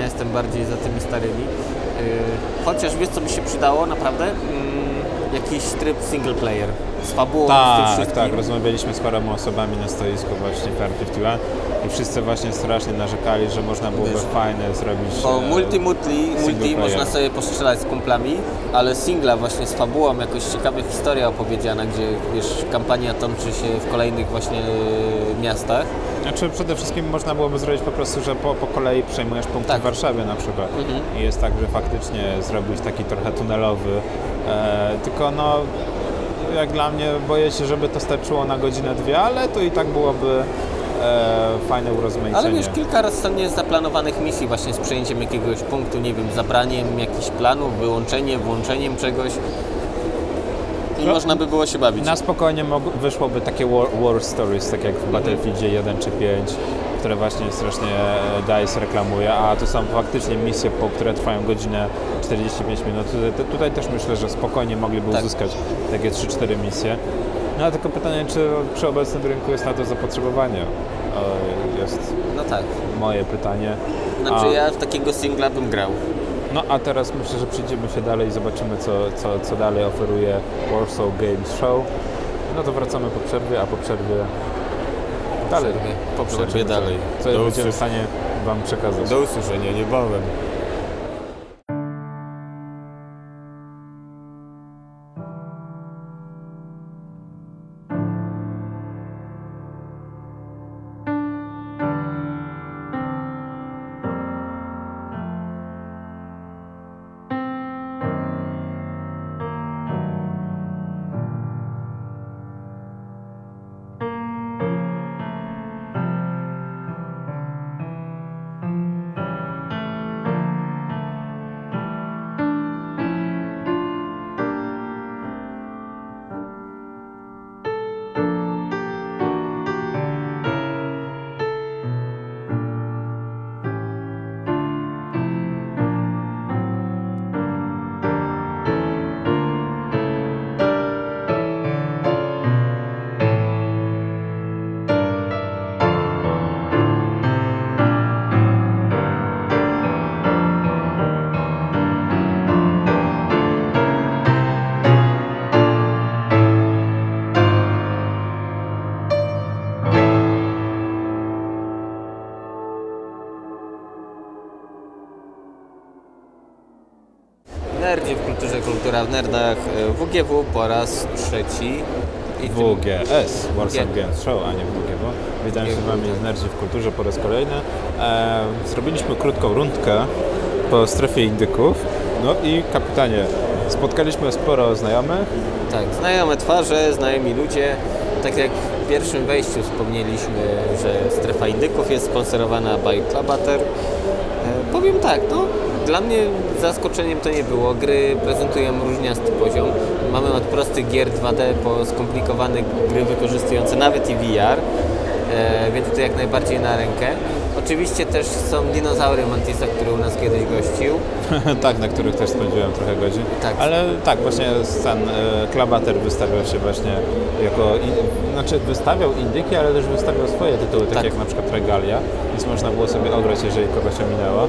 ja jestem bardziej za tymi starymi. Y, chociaż wiesz, co by się przydało naprawdę? Mm, jakiś tryb single player z fabułą, z tym Tak, tak, rozmawialiśmy z paroma osobami na stoisku właśnie Fair 51 i wszyscy właśnie strasznie narzekali, że można byłoby Wiesz, fajne zrobić... Bo e, multi, multi, multi można sobie postrzelać z kumplami, ale singla właśnie z fabułą, jakoś ciekawa historia opowiedziana, gdzie wiesz, kampania toczy się w kolejnych właśnie y, miastach. Znaczy przede wszystkim można byłoby zrobić po prostu, że po, po kolei przejmujesz punkty Tak. w Warszawie na przykład. Mhm. I jest tak, że faktycznie zrobić taki trochę tunelowy. E, tylko no, jak dla mnie boję się, żeby to starczyło na godzinę, dwie, ale to i tak byłoby e, fajne urozmaicenie. Ale wiesz, kilka razy jest zaplanowanych misji właśnie z przejęciem jakiegoś punktu, nie wiem, zabraniem jakichś planów, wyłączeniem, włączeniem czegoś. I No, można by było się bawić. Na spokojnie wyszłoby takie war, war stories, tak jak w Battlefieldzie 1 czy 5, które właśnie strasznie e, DICE reklamuje, a tu są faktycznie misje, po które trwają godzinę 45 minut. Tutaj, tutaj też myślę, że spokojnie mogliby Tak. uzyskać takie 3-4 misje. No ale tylko pytanie, czy przy obecnym rynku jest na to zapotrzebowanie? Jest No tak. moje pytanie. Znaczy A- ja w takiego singla bym grał. No a teraz myślę, że przyjdziemy się dalej i zobaczymy, co, co, co dalej oferuje Warsaw Games Show. No to wracamy po przerwie, a po przerwie dalej. Przerwie. Po Zobaczymy, przerwie co- dalej. Co Do będziemy w stanie Wam przekazać. Do usłyszenia niebawem. W nerdach e, WGW po raz trzeci. I WGS, Warsaw. Games Show, a nie WGW. Witam się z Wami tak. z Nerdzi w Kulturze po raz kolejny. E, zrobiliśmy krótką rundkę po strefie indyków. No i kapitanie, spotkaliśmy sporo znajomych. Tak, znajome twarze, znajomi ludzie. Tak jak w pierwszym wejściu wspomnieliśmy, że strefa indyków jest sponsorowana by Clubater. E, powiem tak, no dla mnie zaskoczeniem to nie było. Gry prezentują różniasty poziom. Mamy od prostych gier 2D po skomplikowane gry wykorzystujące nawet i VR, e, więc to jak najbardziej na rękę. Oczywiście też są dinozaury Mantisa, który u nas kiedyś gościł. tak, na których też spędziłem trochę godzin. Tak. Ale tak, właśnie ten e, Klabater wystawiał się właśnie jako, in, znaczy wystawiał indyki, ale też wystawiał swoje tytuły, takie Tak. jak na przykład Regalia, więc można było sobie ograć, jeżeli kogoś ominęło.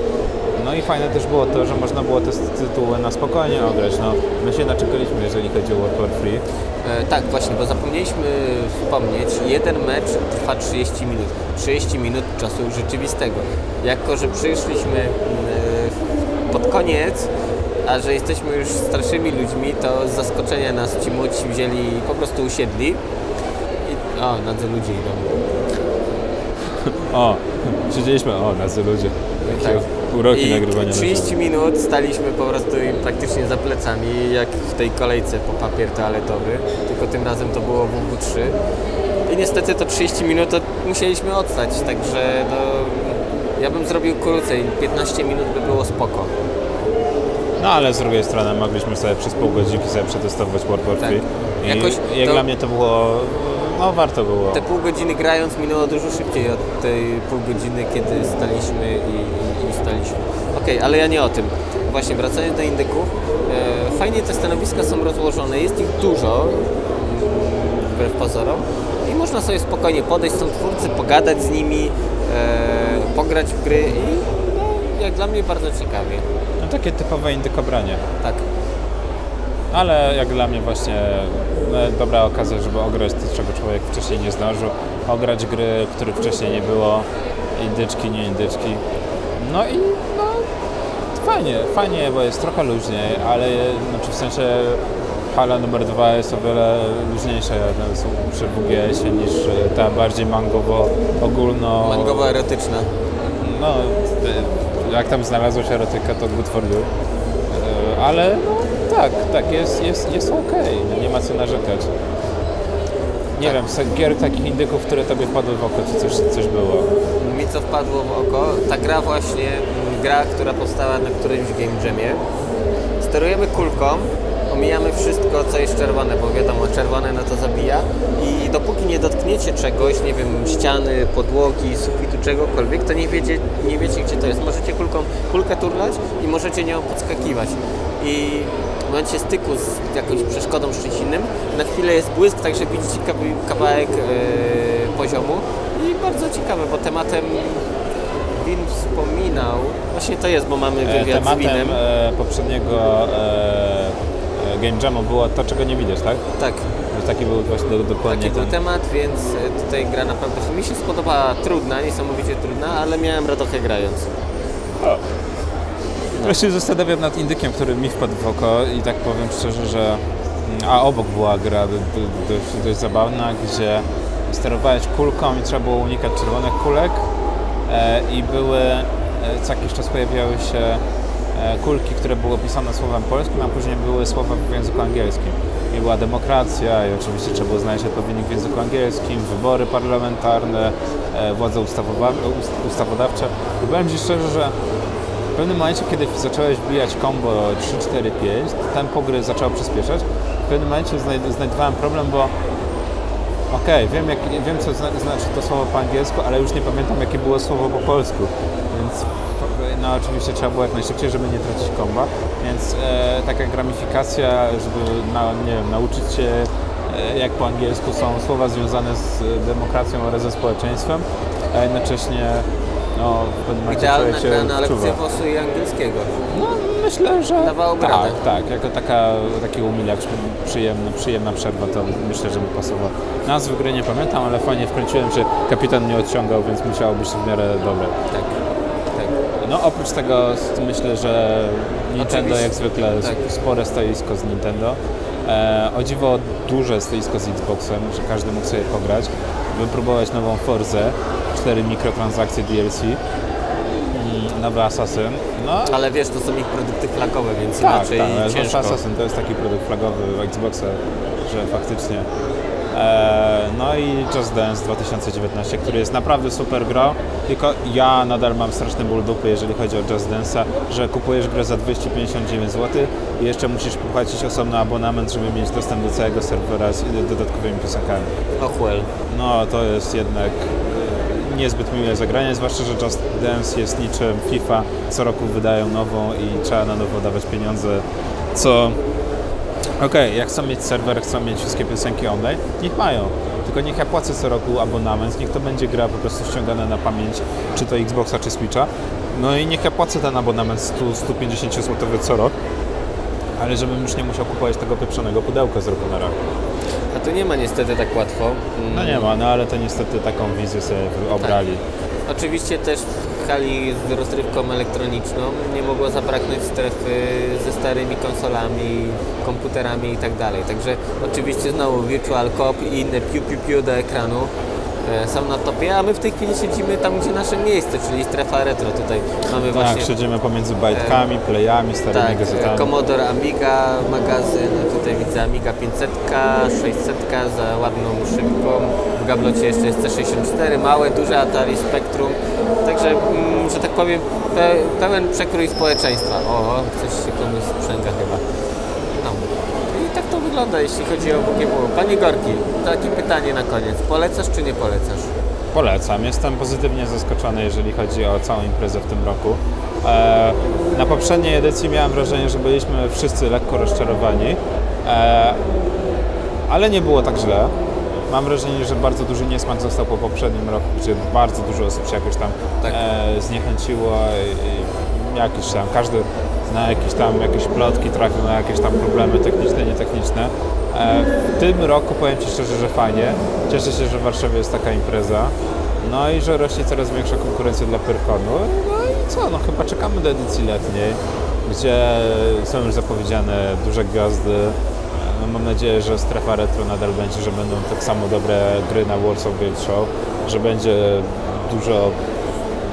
No i fajne też było to, że można było te tytuły na spokojnie ograć. No, my się naczekaliśmy, jeżeli chodzi o World War Free. E, tak, właśnie, bo zapomnieliśmy wspomnieć, jeden mecz trwa 30 minut. 30 minut czasu rzeczywistego. Jako, że przyszliśmy e, pod koniec, a że jesteśmy już starszymi ludźmi, to z zaskoczenia nas ci młodsi wzięli po prostu usiedli. I, o, nadzy ludzie idą. O, siedzieliśmy, o, nazy ludzie. Tak. Uroki I nagrywania na 30 żywo. minut staliśmy po prostu im praktycznie za plecami, jak w tej kolejce po papier toaletowy, tylko tym razem to było WW3. I niestety to 30 minut to musieliśmy odstać, także no, ja bym zrobił krócej, 15 minut by było spoko. No ale z drugiej strony mogliśmy sobie przez pół godzinki sobie przetestować World War Tak. I Jakoś jak to- dla mnie to było, no warto było. Te pół godziny grając minęło dużo szybciej od tej pół godziny, kiedy staliśmy i, i, i staliśmy. Okej, ale ja nie o tym. Właśnie wracając do indyków, e, fajnie te stanowiska są rozłożone, jest ich dużo, wbrew pozorom, i można sobie spokojnie podejść, są twórcy, pogadać z nimi, e, pograć w gry i no, jak dla mnie bardzo ciekawie. No takie typowe indykobranie. Tak. Ale jak dla mnie właśnie no, dobra okazja, żeby ograć to, czego człowiek wcześniej nie zdążył. Ograć gry, których wcześniej nie było. Indyczki, nie indyczki. No i no, fajnie, fajnie, bo jest trochę luźniej, ale znaczy w sensie hala numer dwa jest o wiele luźniejsza no, przy WGS-ie niż ta bardziej mangowo ogólno... Mangowo-erotyczna. No, e, jak tam znalazła się erotyka, to good for you. Ale no, tak, tak, jest, jest, jest okej, no, nie ma co narzekać. Nie Tak. wiem, gier takich indyków, które tobie wpadły w oko, czy coś, coś było? mi co wpadło w oko, ta gra właśnie, mm, gra, która powstała na którymś Game Jamie. Sterujemy kulką, omijamy wszystko, co jest czerwone, bo wiadomo, czerwone no to zabija i dopóki nie dotkniecie czegoś, nie wiem, ściany, podłogi, sufitu, czegokolwiek, to nie wiecie, nie wiecie gdzie to jest. Możecie kulką, kulkę turlać i możecie nią podskakiwać. I w momencie styku z jakąś przeszkodą z czymś innym, na chwilę jest błysk, także widzicie kawa- kawałek e, poziomu i bardzo ciekawe, bo tematem Win wspominał, właśnie to jest, bo mamy E, wywiad z Tematem Winem. e, poprzedniego e, e, Game Jamu było to, czego nie widać, tak? Tak, Że taki był właśnie do, dokładnie taki był ten. temat, więc tutaj gra naprawdę mi się spodobała trudna, niesamowicie trudna, ale miałem radochę grając. Ja się zastanawiam nad indykiem, który mi wpadł w oko i tak powiem szczerze, że mm, a obok była gra do, do, dość, dość zabawna, gdzie sterowałeś kulką i trzeba było unikać czerwonych kulek e, i były, e, co jakiś czas pojawiały się e, kulki, które były opisane słowem polskim, a później były słowa w języku angielskim. I była demokracja i oczywiście trzeba było znaleźć odpowiednik w języku angielskim, wybory parlamentarne, e, władze ustawodawcze. I powiem Ci szczerze, że pewnym momencie, kiedy zacząłeś wbijać combo 3, 4, 5, tempo gry zaczęło przyspieszać. W pewnym momencie znajd- znajdowałem problem, bo okej, wiem, jak, wiem co zna, znaczy to słowo po angielsku, ale już nie pamiętam jakie było słowo po polsku. Więc no oczywiście trzeba było jak najszybciej, żeby nie tracić komba. Więc e, taka gramifikacja, żeby na, nie wiem, nauczyć się e, jak po angielsku są słowa związane z demokracją oraz ze społeczeństwem, a jednocześnie no, w pewnym momencie Idealna człowiek się na lekcję włosu i angielskiego. No, myślę, że Dawałoby tak, radę. tak, jako taka, taki umilacz, przyjemna, przyjemna przerwa, to myślę, że by pasowało. Nazwy gry nie pamiętam, ale fajnie wkręciłem, że kapitan mnie odciągał, więc musiało być w miarę dobre. Tak, tak. No oprócz tego myślę, że Nintendo Oczywiście. jak zwykle Tak. spore stoisko z Nintendo. E, o dziwo duże stoisko z Xboxem, że każdy mógł sobie pograć, wypróbować nową Forzę, cztery mikrotransakcje DLC, nowy Assassin. No Ale wiesz, to są ich produkty flagowe, więc tak, inaczej tak, ale ciężko. Assassin to jest taki produkt flagowy Xboxa, że faktycznie. E, no i Just Dance 2019, który jest naprawdę super grą, tylko ja nadal mam straszny ból dupy, jeżeli chodzi o Just Dance'a, że kupujesz grę za 259 zł i jeszcze musisz płacić osobny abonament, żeby mieć dostęp do całego serwera z dodatkowymi piosenkami. Och well. No to jest jednak niezbyt miłe zagranie, zwłaszcza, że Just Dance jest niczym FIFA, co roku wydają nową i trzeba na nowo dawać pieniądze, co... Okej, jak chcą mieć serwer, chcą mieć wszystkie piosenki online, niech mają. Tylko niech ja płacę co roku abonament, niech to będzie gra po prostu ściągana na pamięć, czy to Xboxa, czy Switcha. No i niech ja płacę ten abonament 100, 150 zł co rok, ale żebym już nie musiał kupować tego pieprzonego pudełka z rok. A tu nie ma niestety tak łatwo. Mm, No nie ma, no ale to niestety taką wizję sobie obrali. Oczywiście też w hali z rozrywką elektroniczną nie mogło zabraknąć strefy ze starymi konsolami, komputerami i tak dalej. Także oczywiście znowu Virtual Cop i inne piu piu piu do ekranu są na topie, a my w tej chwili siedzimy tam, gdzie nasze miejsce, czyli strefa retro. Tutaj mamy Tak, właśnie siedzimy pomiędzy bajtkami, playami, starymi tak, gazetami. e, Commodore Amiga, magazyn, tutaj widzę Amiga 500, 600 za ładną szybką. W gablocie jeszcze jest C64, małe, duże Atari Spectrum. Także, mm, że tak powiem, pe, pełen przekrój społeczeństwa. O, coś się komuś sprzęga chyba. Wygląda, jeśli chodzi o WGW. Panie Gorki, takie pytanie na koniec. Polecasz czy nie polecasz? Polecam. Jestem pozytywnie zaskoczony, jeżeli chodzi o całą imprezę w tym roku. E, na poprzedniej edycji miałem wrażenie, że byliśmy wszyscy lekko rozczarowani, e, ale nie było tak źle. Mam wrażenie, że bardzo duży niesmak został po poprzednim roku, gdzie bardzo dużo osób się jakoś tam Tak. e, zniechęciło i, i jakiś tam, każdy zna jakieś tam jakieś plotki, trafił na jakieś tam problemy techniczne, nietechniczne. E, w tym roku powiem Ci szczerze, że fajnie. Cieszę się, że w Warszawie jest taka impreza. No i że rośnie coraz większa konkurencja dla Pyrkonu. No i co, no chyba czekamy do edycji letniej, gdzie są już zapowiedziane duże gwiazdy. No, mam nadzieję, że strefa retro nadal będzie, że będą tak samo dobre gry na Warsaw Game Show, że będzie dużo,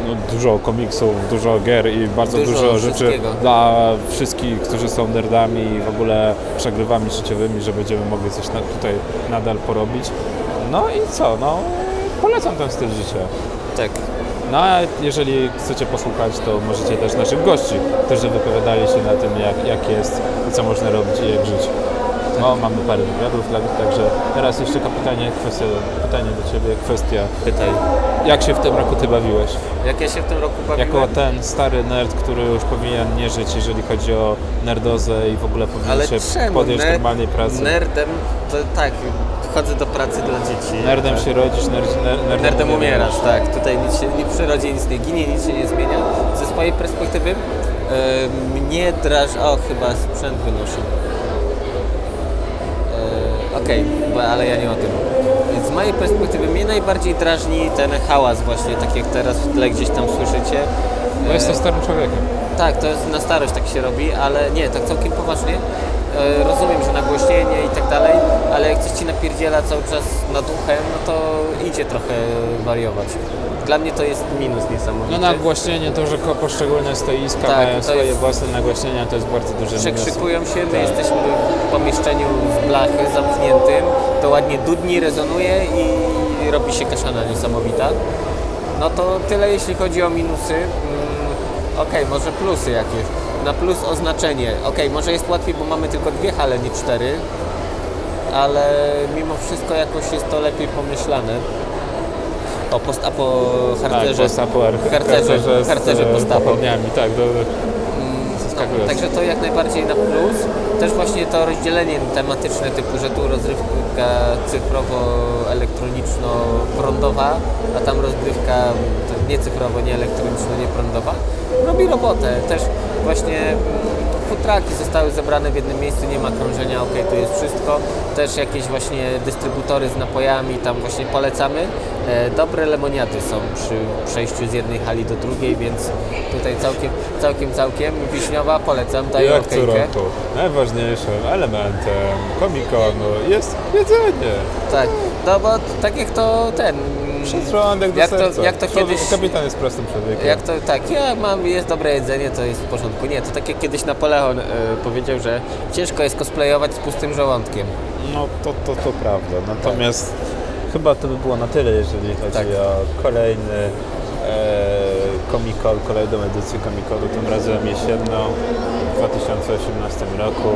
no, dużo komiksów, dużo gier i bardzo Dużo dużo, rzeczy dla wszystkich, którzy są nerdami i w ogóle przegrywami życiowymi, że będziemy mogli coś na, tutaj nadal porobić. No i co, no polecam ten styl życia. Tak. No a jeżeli chcecie posłuchać, to możecie też naszych gości, którzy wypowiadali się na tym, jak, jak jest i co można robić i jak żyć. No, mamy parę wywiadów dla nich, także teraz jeszcze kapitanie, kwestia, pytanie do Ciebie, kwestia, Pytaj. jak się w tym roku Ty bawiłeś? Jak ja się w tym roku bawiłem? Jako ten stary nerd, który już powinien nie żyć, jeżeli chodzi o nerdozę i w ogóle powinien Ale się czemu? podjąć Ner- normalnej pracy. Nerdem to tak, chodzę do pracy dla dzieci. Nerdem tak. się rodzisz, nerd, ner, nerdem, Nerdem umierasz, tak. Tutaj nic się nie w przyrodzie nic nie ginie, nic się nie zmienia. Ze swojej perspektywy mnie draż... O, chyba sprzęt wynoszę. Okej, bo ale ja nie o tym. Z mojej perspektywy mnie najbardziej drażni ten hałas właśnie, tak jak teraz w tle gdzieś tam słyszycie. Bo jestem starym człowiekiem. tak, to jest na starość tak się robi, ale nie, tak całkiem poważnie. E, rozumiem, że nagłośnienie i tak dalej, ale jak coś ci napierdziela cały czas nad uchem, no to idzie trochę wariować. Dla mnie to jest minus niesamowity. No nagłośnienie, to, że poszczególne stoiska Tak, mają swoje jest- własne nagłośnienia, to jest bardzo duży minus. Przekrzykują się, my Tak. jesteśmy pomieszczeniu z blachy zamkniętym, to ładnie dudni, rezonuje i robi się kaszana niesamowita. No to tyle jeśli chodzi o minusy. Mm, Okej, może plusy jakieś. Na plus oznaczenie. Okej, może jest łatwiej, bo mamy tylko dwie hale, nie cztery, ale mimo wszystko jakoś jest to lepiej pomyślane. O postapo harcerze. Tak, postapo, harcerze, z harcerze e, postapo. tak, do. Także to jak najbardziej na plus. Też właśnie to rozdzielenie tematyczne typu, że tu rozrywka cyfrowo-elektroniczno-prądowa, a tam rozgrywka nie cyfrowo, nie elektroniczno, nie prądowa, robi robotę. Też właśnie trucki zostały zebrane w jednym miejscu, nie ma krążenia, ok, tu jest wszystko. Też jakieś właśnie dystrybutory z napojami, tam właśnie polecamy. E, dobre lemoniady są przy przejściu z jednej hali do drugiej, więc tutaj całkiem, całkiem, całkiem. Wiśniowa polecam, daję Jak co okejkę. roku najważniejszym elementem komikonu jest jedzenie. Tak, no bo tak jak to ten... Przesrądek do Jak to- serca. jak to Człowiek- kiedyś- Kapitan jest prostym człowiekiem. Jak to tak, ja mam, jest dobre jedzenie, to jest w porządku. Nie, to tak jak kiedyś Napoleon e, powiedział, że ciężko jest cosplayować z pustym żołądkiem. No to, to, to prawda. Natomiast chyba to by było na tyle, jeżeli chodzi Tak. o kolejny e, Comic-Con, kolejną edycję Comic-Conu, tym razem jesienną w 2018 roku.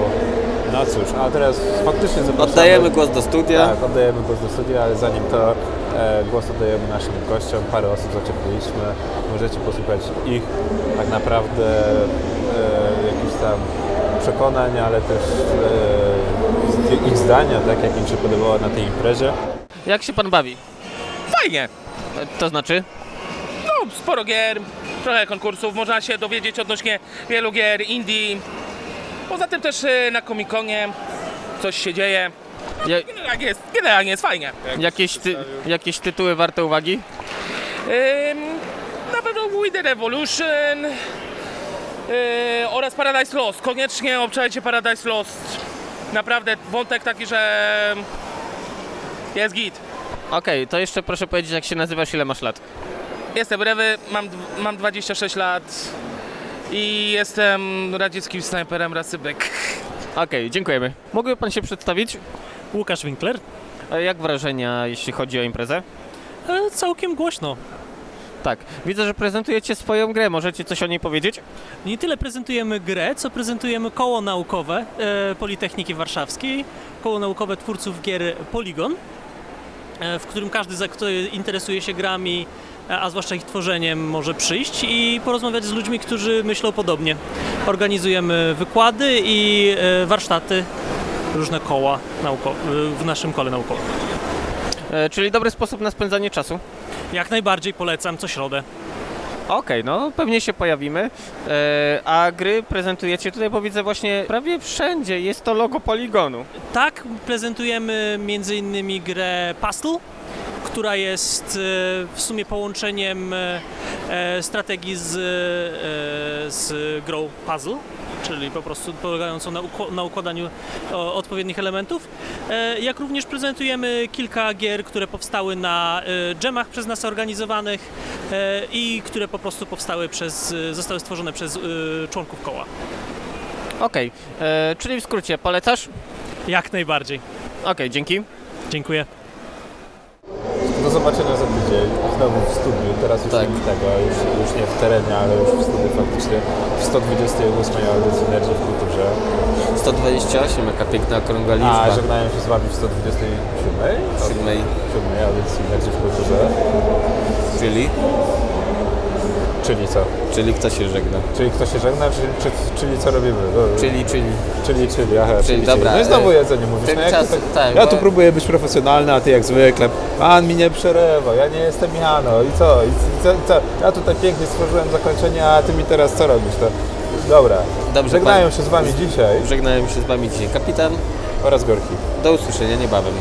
No cóż, a teraz faktycznie zapraszamy. Oddajemy głos do studia. Tak, oddajemy głos do studia, ale zanim to e, głos oddajemy naszym gościom. Parę osób zaczepiliśmy. Możecie posłuchać ich tak naprawdę e, jakichś tam przekonań, ale też e, ich zdania, tak jak im się podobało na tej imprezie. Jak się pan bawi? Fajnie. To znaczy? Sporo gier, trochę konkursów, można się dowiedzieć odnośnie wielu gier indie. Poza tym też e, na Comic-Conie coś się dzieje. Ja, Generalnie jest, generalnie jest fajnie. jakieś, ty, jakieś tytuły warte uwagi? Ym, na pewno Wither Revolution yy, oraz Paradise Lost. Koniecznie obczajcie Paradise Lost. Naprawdę wątek taki, że jest git. Okej, to jeszcze proszę powiedzieć, jak się nazywasz, ile masz lat? Jestem Rewy, mam, mam 26 lat i jestem radzieckim snajperem rasy Byk. Okej, dziękujemy. Mógłby pan się przedstawić? Łukasz Winkler. E, Jak wrażenia, jeśli chodzi o imprezę? E, całkiem głośno. Tak, widzę, że prezentujecie swoją grę. Możecie coś o niej powiedzieć? Nie tyle prezentujemy grę, co prezentujemy koło naukowe e, Politechniki Warszawskiej, koło naukowe twórców gier Polygon, e, w którym każdy, za- kto interesuje się grami, a zwłaszcza ich tworzeniem, może przyjść i porozmawiać z ludźmi, którzy myślą podobnie. Organizujemy wykłady i e, warsztaty, różne koła naukowe w naszym kole naukowym. E, czyli dobry sposób na spędzanie czasu. Jak najbardziej polecam co środę. Okej, no pewnie się pojawimy. E, a gry prezentujecie tutaj, bo widzę właśnie prawie wszędzie jest to logo Poligonu. Tak, prezentujemy m.in. grę Pastel, która jest e, w sumie połączeniem e, e, strategii z, z grą puzzle, czyli po prostu polegającą na, na układaniu odpowiednich elementów. Jak również prezentujemy kilka gier, które powstały na dżemach przez nas organizowanych i które po prostu powstały przez, zostały stworzone przez członków koła. Okej, e, czyli w skrócie polecasz? Jak najbardziej. Okej, dzięki. Dziękuję. Do zobaczenia za tydzień, znowu w studiu, teraz już Tak. nie w tego, już, już nie w terenie, ale już w studiu faktycznie, w 128 audycji Energy w Kulturze. 128, jaka piękna okrągła A liczba. żegnają się z Wami w 127 Siódmej, siódmej audycji Energy w Kulturze. czyli? Czyli co? Czyli kto się żegna? Czyli kto się żegna, czyli, czy, czyli co robimy? No, Czyli, czyli. Czyli, czyli, aha, Czyli, czyli, dobra, No i znowu e, jedzenie mówisz. No to tak, tak, ja bo- tu próbuję być profesjonalny, a ty jak zwykle. Pan mi nie przerywa, ja nie jestem Jano. I co? I co, co? Ja tutaj pięknie stworzyłem zakończenie, a ty mi teraz co robisz? To... Dobra. Dobrze, Żegnają pan- się z wami dzisiaj Żegnają się z wami dzisiaj kapitan. oraz Gorki. Do usłyszenia niebawem.